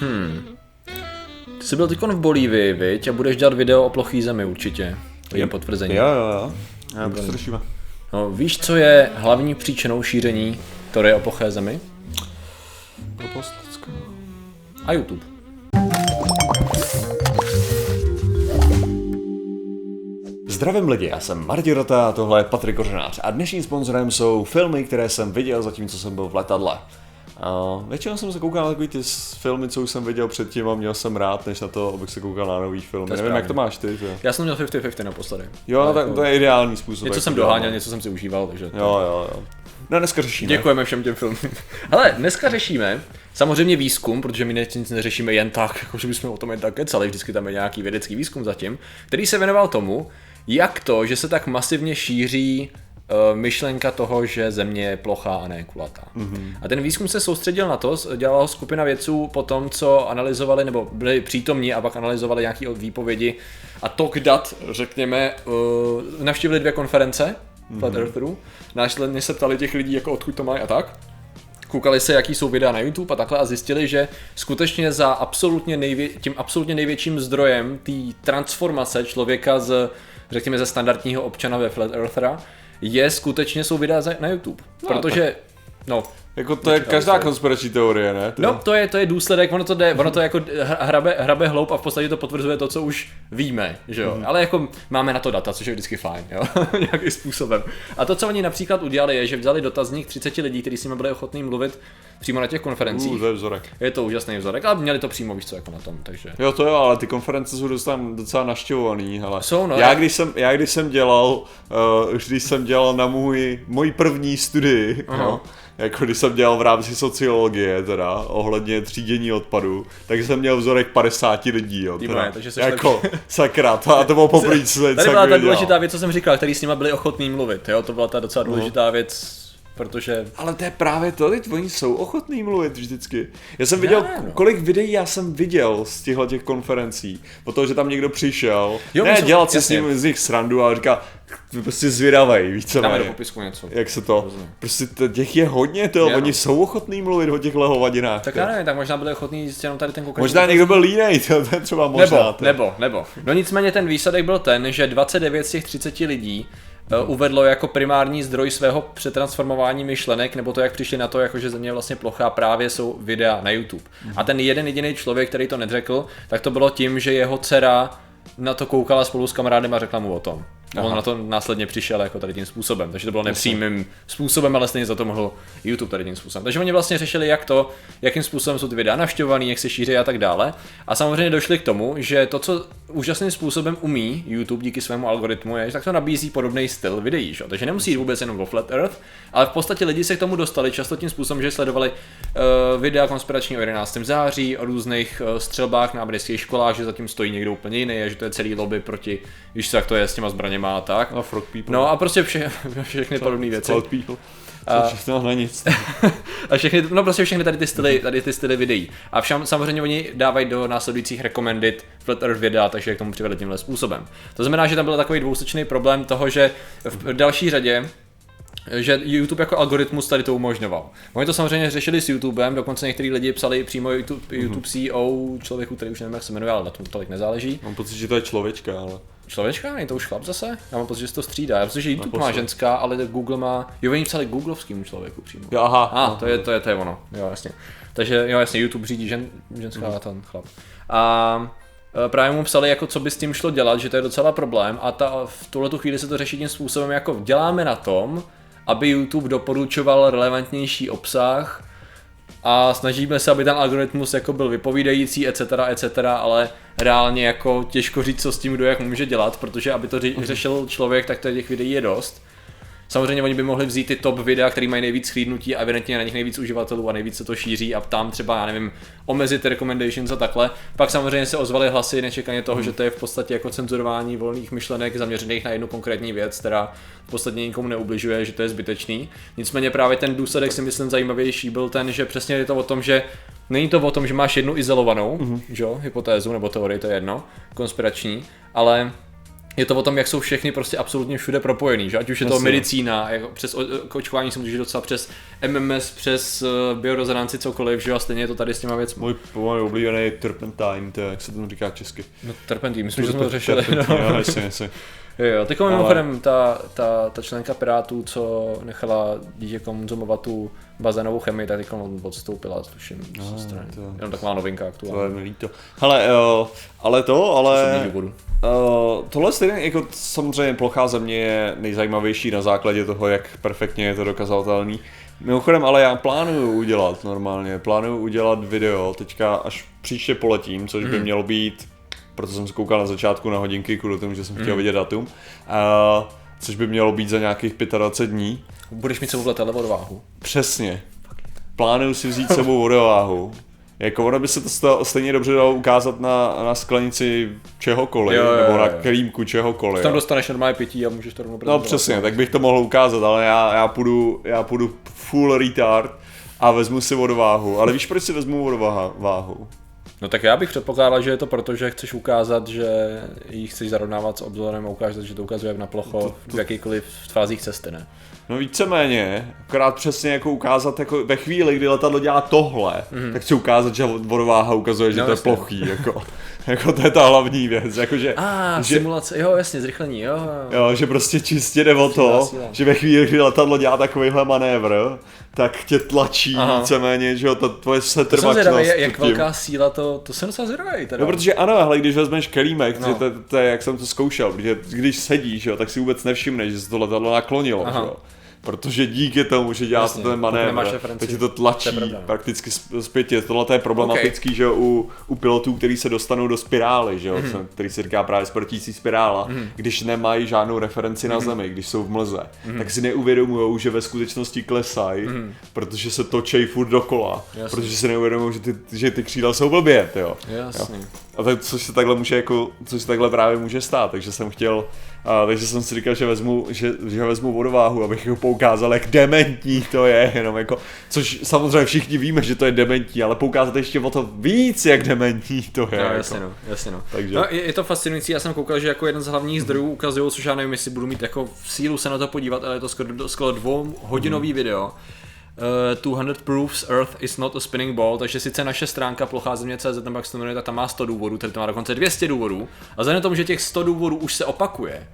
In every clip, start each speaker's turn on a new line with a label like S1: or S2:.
S1: Hmm. Ty jsi byl teď v Bolívii, viď? A budeš dělat video o plochý zemi určitě. To je potvrzení.
S2: Jo, jo, jo. Já to slyšíme.
S1: No, víš, co je hlavní příčinou šíření teorie o ploché zemi?
S2: Blbost.
S1: A YouTube.
S2: Zdravím lidi, já jsem Martin Rota a tohle je Patrik Kořenář a dnešním sponzorem jsou filmy, které jsem viděl zatímco jsem byl v letadle. A většinou jsem se koukal na takový ty filmy, co už jsem viděl předtím a měl jsem rád, než na to, abych se koukal na nový film. Nevím, správně. jak to máš ty. Že?
S1: Já jsem měl 50-50 naposledy.
S2: Jo, tak to je ideální způsob.
S1: Něco jsem doháněl, něco jsem si užíval, takže...
S2: Jo, jo, jo. No dneska řešíme.
S1: Děkujeme všem těm filmům. Hele, dneska řešíme samozřejmě výzkum, protože my nic neřešíme jen tak, jako že bychom o tom jen tak kecali, vždycky tam je nějaký vědecký výzkum zatím, který se věnoval tomu, jak to, že se tak masivně šíří myšlenka toho, že Země je plochá a ne kulatá. Mm-hmm. A ten výzkum se soustředil na to, dělala ho skupina vědců po tom, co analyzovali, nebo byli přítomní a pak analyzovali nějaké výpovědi a tok dat, řekněme, uh, navštívili dvě konference, mm-hmm. Flat Eartherů, následně se ptali těch lidí, jako odkud to mají a tak koukali se, jaký jsou videa na YouTube a takhle a zjistili, že skutečně za absolutně nejvě- tím absolutně největším zdrojem té transformace člověka z, řekněme, ze standardního občana ve Flat Earthera je skutečně jsou videa na YouTube. No, protože, tak. no,
S2: jako to je každá konspirační teorie, ne?
S1: Ty? No, to je, to je důsledek, ono to, jde, ono to jako hrabe, hrabe hloub a v podstatě to potvrzuje to, co už víme, že jo. Mm. Ale jako máme na to data, což je vždycky fajn, jo, nějakým způsobem. A to, co oni například udělali, je, že vzali dotazník 30 lidí, kteří s nimi byli ochotní mluvit přímo na těch konferencích.
S2: Uh, to je vzorek.
S1: Je to úžasný vzorek, ale měli to přímo, víš co, jako na tom, takže.
S2: Jo, to jo, ale ty konference jsou docela, docela naštěvovaný, hele.
S1: Jsou, no.
S2: Já, když jsem, já když jsem dělal, uh, když jsem dělal na můj, můj první studii, uh-huh. no, jako když jsem dělal v rámci sociologie, teda, ohledně třídění odpadu, tak jsem měl vzorek 50 lidí, jo, teda, takže jako, tak... sakra, to, a to bylo poprvé, co
S1: Tady byla ta důležitá věc, co jsem říkal, který s nimi byli ochotní mluvit, jo, to byla ta docela no. důležitá věc, protože...
S2: Ale to je právě to, teď oni jsou ochotní mluvit vždycky. Já jsem viděl, já, no. kolik videí já jsem viděl z těchto těch konferencí, protože že tam někdo přišel, jo, ne, jsou, dělat si s ním z nich srandu a říká, prostě zvědavej, víš co
S1: Dáme do popisku něco.
S2: Jak se to, Rozumím. prostě těch je hodně, to, oni no. jsou ochotní mluvit o těch lehovadinách.
S1: Tak já nevím, tak možná byli ochotní jenom tady ten
S2: konkrétní. Možná někdo byl línej, to, to je třeba možná.
S1: Nebo, nebo, nebo. No nicméně ten výsledek byl ten, že 29 z těch 30 lidí uvedlo jako primární zdroj svého přetransformování myšlenek, nebo to, jak přišli na to, jako že země vlastně plochá, právě jsou videa na YouTube. A ten jeden jediný člověk, který to neřekl, tak to bylo tím, že jeho dcera na to koukala spolu s kamarádem a řekla mu o tom. A on na to následně přišel jako tady tím způsobem, takže to bylo nepřímým způsobem, ale stejně za to mohl YouTube tady tím způsobem. Takže oni vlastně řešili, jak to, jakým způsobem jsou ty videa navštěvované, jak se šíří a tak dále. A samozřejmě došli k tomu, že to, co úžasným způsobem umí YouTube díky svému algoritmu, je, že tak to nabízí podobný styl videí. Že? Takže nemusí jít vůbec jenom o Flat Earth, ale v podstatě lidi se k tomu dostali často tím způsobem, že sledovali uh, videa konspirační o 11. září, o různých uh, střelbách na amerických školách, že zatím stojí někdo úplně jiný, a že to je celý lobby proti, co, jak to je s těma zbraněma a tak.
S2: A frog people.
S1: No a prostě vše, všechny podobné věci.
S2: Cloud people. A, na nic.
S1: a všechny, no prostě všechny tady ty styly, tady ty styly videí. A všem, samozřejmě oni dávají do následujících recommended Flat Earth videa, takže k tomu přivedli tímhle způsobem. To znamená, že tam byl takový dvousečný problém toho, že v další řadě že YouTube jako algoritmus tady to umožňoval. Oni to samozřejmě řešili s YouTubem, dokonce některý lidi psali přímo YouTube, mm-hmm. YouTube CEO člověku, který už nevím, jak se jmenuje, ale na tom tolik nezáleží.
S2: Mám pocit, že to je člověčka, ale...
S1: Člověčka? Je to už chlap zase? Já mám pocit, že se to střídá. Já myslím, že YouTube má ženská, ale Google má... Jo, oni psali googlovským člověku přímo.
S2: Jo, aha.
S1: A, ah, to, je, to, je, to je ono. Jo, jasně. Takže jo, jasně, YouTube řídí žen, ženská mm. a ten chlap. A e, právě mu psali, jako co by s tím šlo dělat, že to je docela problém a ta, v tuhle chvíli se to řeší tím způsobem, jako děláme na tom, aby YouTube doporučoval relevantnější obsah a snažíme se, aby ten algoritmus jako byl vypovídající, etc., etc., ale reálně jako těžko říct, co s tím kdo jak může dělat, protože aby to mhm. řešil člověk, tak těch videí je dost. Samozřejmě oni by mohli vzít ty top videa, které mají nejvíc schlídnutí a evidentně na nich nejvíc uživatelů a nejvíc se to šíří a tam třeba, já nevím, omezit recommendations a takhle. Pak samozřejmě se ozvaly hlasy nečekaně toho, hmm. že to je v podstatě jako cenzurování volných myšlenek zaměřených na jednu konkrétní věc, která v podstatě nikomu neubližuje, že to je zbytečný. Nicméně právě ten důsledek si myslím zajímavější byl ten, že přesně je to o tom, že Není to o tom, že máš jednu izolovanou, mm-hmm. že, hypotézu nebo teorii, to je jedno, konspirační, ale je to o tom, jak jsou všechny prostě absolutně všude propojený, že? ať už je to
S2: Jasně.
S1: medicína, jako přes očkování se můžeš docela přes MMS, přes uh, biorezonanci, cokoliv, že a stejně je to tady s těma věcmi.
S2: Můj, můj oblíbený turpentine, to je, jak se tomu říká česky.
S1: No, terpentín, myslím, že jsme to řešili.
S2: Turpentine,
S1: No.
S2: jo, jasně, jasně.
S1: Jo, jo, teď
S2: Ale-
S1: mimochodem ta, ta, ta členka Pirátů, co nechala dítě konzumovat tu bazénovou chemii, tak teď odstoupila, tuším,
S2: No,
S1: ze strany.
S2: to-
S1: Jenom taková novinka
S2: To je mi líto. Hele, uh, ale to, ale... Uh, tohle stejně, jako samozřejmě plochá země je nejzajímavější na základě toho, jak perfektně je to dokazatelný. Mimochodem, ale já plánuju udělat normálně, plánuju udělat video teďka až příště poletím, což by mělo být, proto jsem se koukal na začátku na hodinky, kvůli tomu, že jsem chtěl vidět datum, uh, což by mělo být za nějakých 25 dní.
S1: Budeš mít sebou v letadle odváhu.
S2: Přesně. Plánuju si vzít sebou vodováhu. Jako ono by se to sta- stejně dobře dalo ukázat na, na sklenici čehokoliv,
S1: Jo, jo,
S2: nebo
S1: jo,
S2: na
S1: jo.
S2: kelímku čehokoliv.
S1: Tam dostaneš normálně pití a můžeš to rovnou
S2: No přesně, tak bych to mohl ukázat, ale já, já, půjdu, já půjdu full retard a vezmu si vodováhu. Ale víš, proč si vezmu vodováhu?
S1: No tak já bych předpokládal, že je to proto, že chceš ukázat, že ji chceš zarovnávat s obzorem a ukázat, že to ukazuje na plocho v jakýkoliv fázích cesty, ne?
S2: No víceméně, akorát přesně jako ukázat, jako ve chvíli, kdy letadlo dělá tohle, mm. tak chci ukázat, že vodováha ukazuje, že
S1: No,
S2: to je
S1: jasně.
S2: plochý, jako, jako to je ta hlavní věc, jakože,
S1: A,
S2: že,
S1: simulace, jo, jasně, zrychlení, jo. jo.
S2: že prostě čistě jde o to,
S1: síla.
S2: že ve chvíli, kdy letadlo dělá takovýhle manévr, tak tě tlačí
S1: Aha.
S2: víceméně, že jo, ta tvoje
S1: To jsem
S2: setrvačnost.
S1: zvědavý, jak,
S2: tím.
S1: velká síla to, to jsem docela zvědavý teda.
S2: No, protože ano, ale když vezmeš kelímek,
S1: No.
S2: to, to, je jak jsem to zkoušel, protože když sedíš, jo, tak si vůbec nevšimneš, že se to letadlo naklonilo,
S1: Aha.
S2: že jo. Protože díky tomu, že dělá
S1: Jasně,
S2: to ten manévr, tak to tlačí
S1: To je
S2: prakticky zpětě. Tohle to je problematický, že jo, u, u pilotů, kteří se dostanou do spirály, že jo,
S1: Mhm.
S2: mm. který se říká právě smrtící spirála, mm. když nemají žádnou referenci na zemi, když jsou v mlze,
S1: Mhm.
S2: tak si neuvědomují, že ve skutečnosti klesají, protože se točej furt dokola,
S1: Jasně.
S2: protože si neuvědomují, že ty, že ty křídla jsou blbě, jo.
S1: Jasně.
S2: A tak, což se takhle může jako, což se takhle právě může stát, takže jsem chtěl, a, takže jsem si říkal, že vezmu, že, že vezmu vodováhu, abych ho poukázal, jak dementní to je, jenom jako, což samozřejmě všichni víme, že to je dementní, ale poukázat ještě o to víc, jak dementní to je.
S1: No,
S2: jako.
S1: jasně no, jasně no.
S2: Takže-
S1: no je, je, to fascinující, já jsem koukal, že jako jeden z hlavních zdrojů ukazují, což já nevím, jestli budu mít jako sílu se na to podívat, ale je to skoro, skoro dvou hodinový video. Uh, 200 proofs Earth is not a spinning ball, takže sice naše stránka plochá země.cz nebo jak se to jmenuje, tak tam má 100 důvodů, tady to má dokonce 200 důvodů. A vzhledem tomu, že těch 100 důvodů už se opakuje,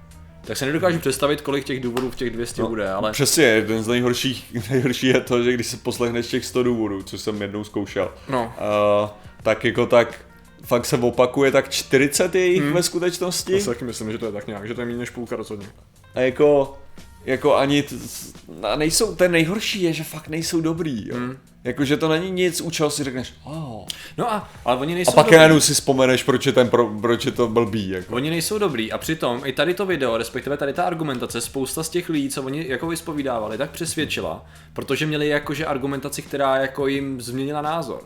S1: tak se nedokážu představit, kolik těch důvodů v těch 200 bude, ale
S2: Přesně, jeden z nejhorších, nejhorší je to, že když se poslechneš těch 100 důvodů, což jsem jednou zkoušel,
S1: no.
S2: uh, tak jako tak fakt se opakuje tak 40 je jich
S1: Hmm.
S2: ve skutečnosti.
S1: Já si taky myslím, že to je tak nějak, že to je méně než půlka rozhodně.
S2: A jako, jako ani, t- a nejsou, ten nejhorší je, že fakt nejsou dobrý, jo.
S1: Hmm.
S2: Jako, že to není nic, u čeho si řekneš, oh.
S1: No a, ale oni
S2: A
S1: nejsou
S2: pak
S1: dobrý.
S2: najednou si vzpomeneš, proč je, ten pro, proč je to blbý, jako.
S1: Oni nejsou dobrý a přitom i tady to video, respektive tady ta argumentace, spousta z těch lidí, co oni jako vyspovídávali, tak přesvědčila, protože měli jakože argumentaci, která jako jim změnila názor.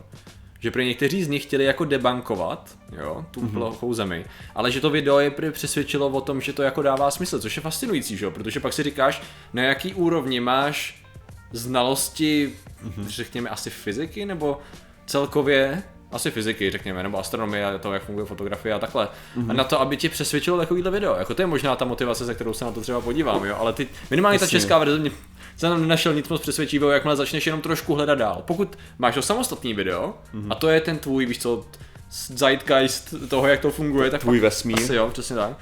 S1: Že pro někteří z nich chtěli jako debankovat, jo, tu mm-hmm. plochou zemi, ale že to video je přesvědčilo o tom, že to jako dává smysl, což je fascinující, že jo, protože pak si říkáš, na jaký úrovni máš znalosti, mm-hmm. řekněme asi fyziky, nebo celkově asi fyziky, řekněme, nebo astronomie a to, jak funguje fotografie a takhle. Mm-hmm. A na to, aby ti přesvědčilo takovýhle video. Jako to je možná ta motivace, se kterou se na to třeba podívám, jo. Ale ty, minimálně ta
S2: Jasně.
S1: česká verze mě jsem tam nenašel nic moc přesvědčivého, jakmile začneš jenom trošku hledat dál. Pokud máš to samostatný video, mm-hmm. a to je ten tvůj, víš co, zeitgeist toho, jak to funguje, tak
S2: Tvůj vesmír.
S1: Asi jo, přesně tak.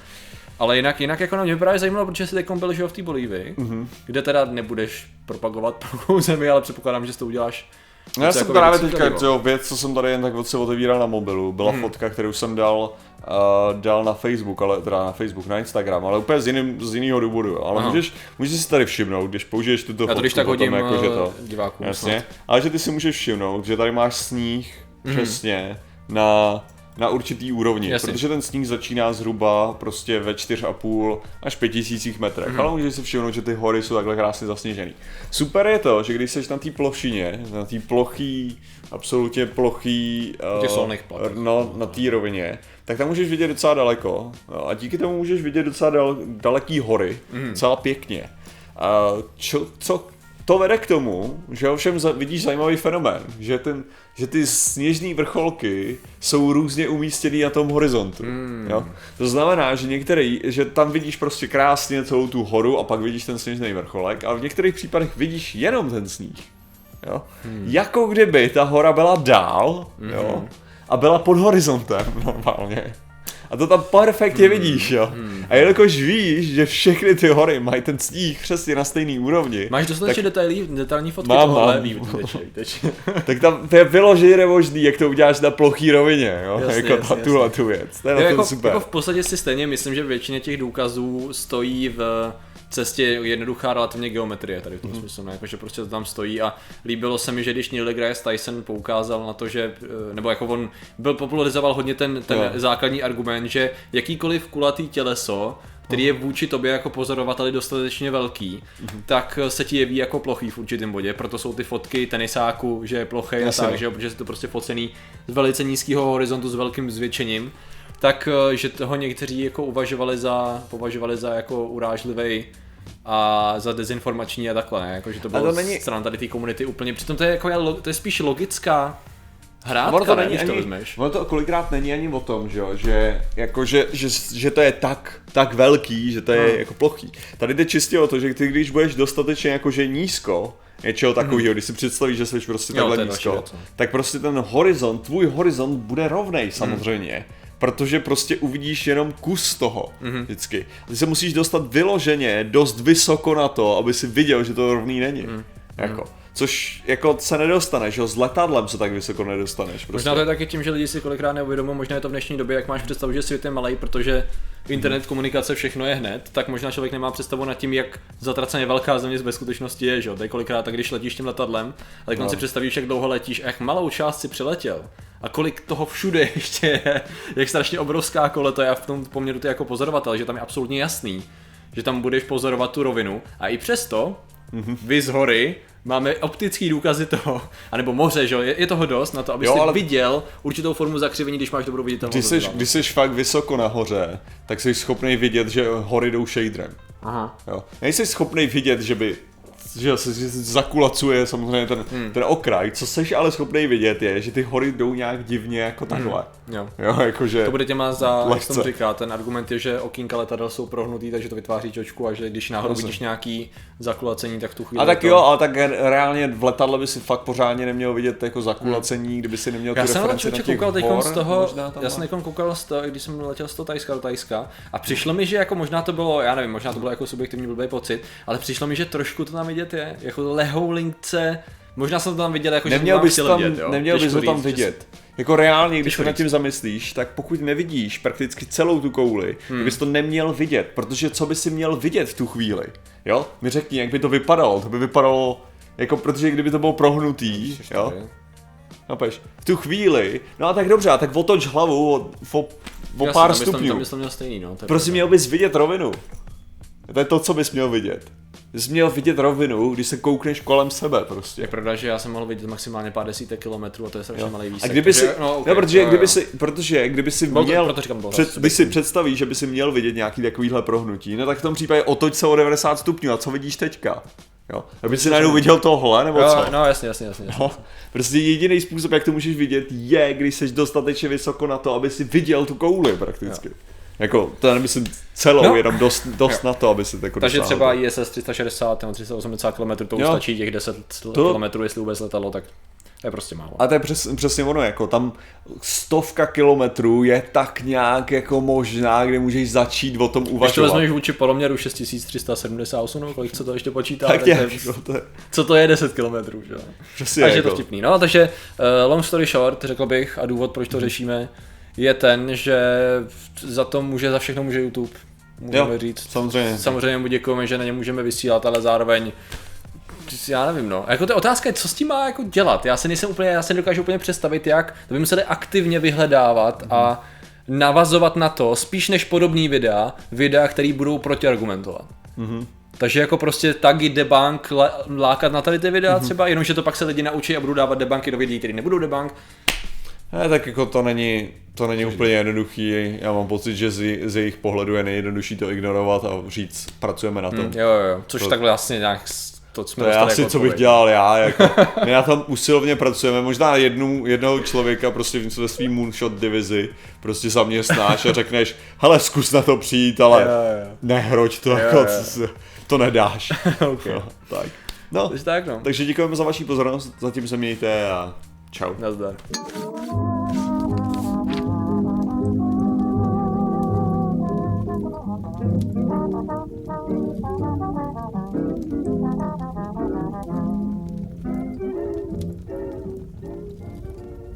S1: Ale jinak, jinak jako na mě právě zajímalo, protože jsi teď byl v té Bolívii, mm-hmm. kde teda nebudeš propagovat plochou zemi, ale předpokládám, že si to uděláš
S2: No já jsem
S1: jako
S2: právě teďka, jo, věc, co jsem tady jen tak od se otevíral na mobilu, byla hmm. fotka, kterou jsem dal, uh, dal na Facebook, ale teda na Facebook, na Instagram, ale úplně z, jiným, z jiného důvodu, jo. ale
S1: Aha.
S2: můžeš, můžeš si tady všimnout, když použiješ tuto
S1: Já to
S2: fotku,
S1: když tak
S2: potom
S1: hodím
S2: jako, že
S1: eh,
S2: to,
S1: divákům.
S2: jasně,
S1: snad.
S2: ale že ty si můžeš všimnout, že tady máš sníh
S1: Mhm.
S2: přesně na, na určitý úrovni,
S1: Jasně.
S2: protože ten sníh začíná zhruba prostě ve 4,5 až 5 tisících metrech,
S1: Mhm.
S2: ale můžeš si všimnout, že ty hory jsou takhle krásně zasněžený. Super je to, že když jsi na té plošině, na té plochý, absolutně plochý,
S1: platech.
S2: no, na té rovině, tak tam můžeš vidět docela daleko no, a díky tomu můžeš vidět docela dal, daleký hory, mm. docela pěkně. A čo, co to vede k tomu, že ovšem vidíš zajímavý fenomén, že, ten, že ty sněžné vrcholky jsou různě umístěný na tom horizontu. Mm. Jo? To znamená, že některý, že tam vidíš prostě krásně celou tu horu a pak vidíš ten sněžný vrcholek, a v některých případech vidíš jenom ten sníh. Jo? Mm. Jako kdyby ta hora byla dál, mm. jo? a byla pod horizontem normálně. A to tam perfektně hmm. vidíš, jo. Hmm. A jelikož víš, že všechny ty hory mají ten sníh přesně na stejný úrovni.
S1: Máš dostatečně detailní, detailní fotky
S2: mám,
S1: tohohle,
S2: mám. tak tam to je vyloženě možný, jak to uděláš na plochý rovině, jo. Jasně, jako jasně, tuhle tu věc. To je jo,
S1: jako,
S2: super.
S1: Jako v podstatě si stejně myslím, že většině těch důkazů stojí v cestě jednoduchá relativně geometrie tady v tom mm-hmm. smyslu, ne? Jako, že prostě to tam stojí a líbilo se mi, že když Neil deGrasse Tyson poukázal na to, že, eh, nebo jako on byl popularizoval hodně ten, ten yeah. základní argument, že jakýkoliv kulatý těleso, který je vůči tobě jako pozorovateli dostatečně velký, mm-hmm. tak se ti jeví jako plochý v určitém bodě, proto jsou ty fotky tenisáku, že je plochý a tak, že, protože je to prostě focený z velice nízkého horizontu s velkým zvětšením tak eh, že toho někteří jako uvažovali za, považovali za jako urážlivý a za dezinformační a takhle, ne? Jako, že to bylo to není... stran tady té komunity úplně, přitom to je, jako, to je spíš logická hrátka, ono to není
S2: ani,
S1: to vezmeš.
S2: Ono to kolikrát není ani o tom, že, že, jako, že, že, že, to je tak, tak velký, že to je no. jako plochý. Tady jde čistě o to, že ty když budeš dostatečně jakože nízko, něčeho takového, mm. když si představíš, že jsi prostě takhle nízko, tak prostě ten horizont, tvůj horizont bude rovnej samozřejmě. Mm protože prostě uvidíš jenom kus toho mm-hmm. vždycky. Ty se musíš dostat vyloženě dost vysoko na to, aby si viděl, že to rovný není. Mm. Jako. Což jako se nedostaneš, jo, s letadlem se tak vysoko nedostaneš. Prostě.
S1: Možná to je taky tím, že lidi si kolikrát neuvědomují, možná je to v dnešní době, jak máš představu, že svět je malý, protože internet, komunikace, všechno je hned, tak možná člověk nemá představu nad tím, jak zatraceně velká země ve skutečnosti je, že jo. kolikrát, tak když letíš tím letadlem, ale no. si představíš, jak dlouho letíš a jak malou část si přiletěl a kolik toho všude ještě je, jak strašně obrovská kole to je v tom poměru ty jako pozorovatel, že tam je absolutně jasný, že tam budeš pozorovat tu rovinu a i přesto mm-hmm. vy z hory máme optický důkazy toho, anebo moře, že je, je toho dost na to, aby jo, ale... viděl určitou formu zakřivení, když máš dobrou viditelnost.
S2: Když jsi, když jsi fakt vysoko nahoře, tak jsi schopný vidět, že hory jdou shaderem. Aha. Jo. Nejsi schopný vidět, že by že se zakulacuje samozřejmě ten, hmm. ten okraj. Co seš ale schopný vidět je, že ty hory jdou nějak divně jako takhle. Hmm. Jo. jo jakože
S1: to bude těma za, jak jsem říká, ten argument je, že okýnka letadel jsou prohnutý, takže to vytváří čočku a že když náhodou vidíš nějaký zakulacení, tak tu chvíli.
S2: A tak to... jo, ale tak reálně v letadle by si fakt pořádně neměl vidět jako zakulacení, hmm. kdyby si neměl
S1: já jsem na koukal hor, z toho, já jsem koukal z toho, když jsem letěl z toho Tajska do Tajska a přišlo mi, že jako možná to bylo, já nevím, možná to bylo jako subjektivní blbý pocit, ale přišlo mi, že trošku to tam vidět je, jako lehoulince, možná jsem to tam viděl, jako
S2: neměl bys tam, vidět, jo? Neměl bys ho tam vidět. Jako reálně, když se nad tím zamyslíš, tak pokud nevidíš prakticky celou tu kouli, hmm. bys to neměl vidět, protože co by si měl vidět v tu chvíli? Jo? Mi řekni, jak by to vypadalo. To by vypadalo, jako protože kdyby to bylo prohnutý, jo? Napeš, v tu chvíli, no a tak dobře, a tak otoč hlavu o, o, o pár tam stupňů.
S1: Tam to měl stejný, no.
S2: Prostě měl bys vidět rovinu. To je to, co bys měl vidět jsi měl vidět rovinu, když se koukneš kolem sebe prostě.
S1: Je pravda, že já jsem mohl vidět maximálně pár desítek kilometrů a to je strašně malý výsek.
S2: A kdyby si, no, okay, no, protože, jo, kdyby si, protože kdyby si byl, měl, proto říkám, před, když si představíš, že by si měl vidět nějaký takovýhle prohnutí, no tak v tom případě otoč se o 90 stupňů a co vidíš teďka? Jo. Aby si najednou viděl tohle, nebo
S1: jo,
S2: co?
S1: No jasně, jasně, jasně. jasně. No,
S2: prostě jediný způsob, jak to můžeš vidět, je, když jsi dostatečně vysoko na to, aby si viděl tu kouli prakticky. Jo. Jako, to nemyslím celou, no. jenom dost, dost na to, aby se jako
S1: Takže třeba ISS 360 nebo 380 km, to už stačí těch 10 to... km, jestli vůbec letalo, tak to je prostě málo.
S2: A to je přes, přesně ono, jako tam stovka kilometrů je tak nějak jako možná, kde můžeš začít o tom uvažovat. Ještě
S1: vezmeš vůči poloměru 6378, nebo kolik se to ještě počítá?
S2: Tak nějak, to
S1: je, no, co to je 10 kilometrů, že jo? Přesně Takže jako. je to vtipný. No, takže uh, long story short, řekl bych, a důvod, proč to řešíme, je ten, že za to může, za všechno může YouTube. Můžeme jo, říct.
S2: Samozřejmě.
S1: Samozřejmě mu děkujeme, že na ně můžeme vysílat, ale zároveň já nevím, no. Jako ta otázka je, co s tím má jako dělat. Já se nejsem úplně, já se nedokážu úplně představit, jak to by museli aktivně vyhledávat mm-hmm. a navazovat na to, spíš než podobný videa, videa, které budou protiargumentovat. Mm-hmm. Takže jako prostě tagy debunk, lákat na tady ty videa mm-hmm. třeba, jenomže to pak se lidi naučí a budou dávat debanky do videí, které nebudou debunk.
S2: Ne, tak jako to není, to není úplně jednoduchý. Já mám pocit, že z, z jejich pohledu je nejjednodušší to ignorovat a říct, pracujeme na tom. Hmm,
S1: jo, jo, což to... takhle vlastně nějak to jsme
S2: To je asi,
S1: jako
S2: co bych dělal já, jako, my na tom usilovně pracujeme, možná jednu, jednoho člověka prostě ve svým moonshot divizi prostě zaměstnáš a řekneš, hele zkus na to přijít, ale
S1: Jo, jo.
S2: nehroď to,
S1: Jo,
S2: jako,
S1: jo.
S2: to, to nedáš.
S1: Ok.
S2: no, tak. No,
S1: Takže tak no.
S2: takže děkujeme za vaši pozornost, zatím se mějte a Tchau.
S1: Nazdar.